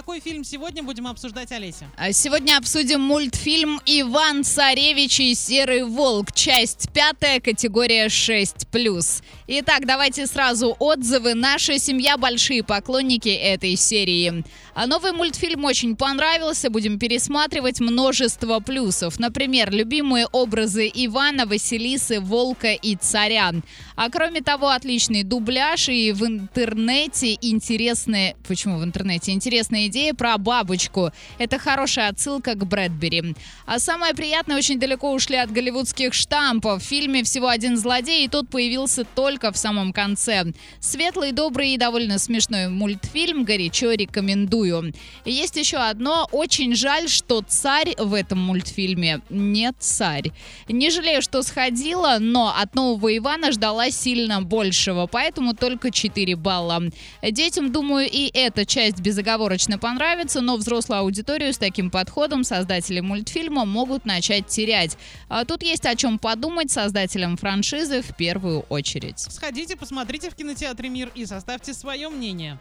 какой фильм сегодня будем обсуждать, Олеся? А Сегодня обсудим мультфильм «Иван Царевич и Серый Волк», часть пятая, категория 6+. Итак, давайте сразу отзывы. Наша семья – большие поклонники этой серии. А новый мультфильм очень понравился, будем пересматривать множество плюсов. Например, любимые образы Ивана, Василисы, Волка и Царя. А кроме того, отличный дубляж и в интернете интересные... Почему в интернете? Интересная идея про бабочку. Это хорошая отсылка к Брэдбери. А самое приятное, очень далеко ушли от голливудских штампов. В фильме всего один злодей, и тот появился только в самом конце. Светлый, добрый и довольно смешной мультфильм горячо рекомендую. И есть еще одно. Очень жаль, что царь в этом мультфильме не царь. Не жалею, что сходила, но от нового Ивана ждала сильно большего, поэтому только 4 балла. Детям, думаю, и эта часть безоговорочно понравится, но взрослую аудиторию с таким подходом создатели мультфильма могут начать терять. А тут есть о чем подумать создателям франшизы в первую очередь. Сходите, посмотрите в кинотеатре «Мир» и составьте свое мнение.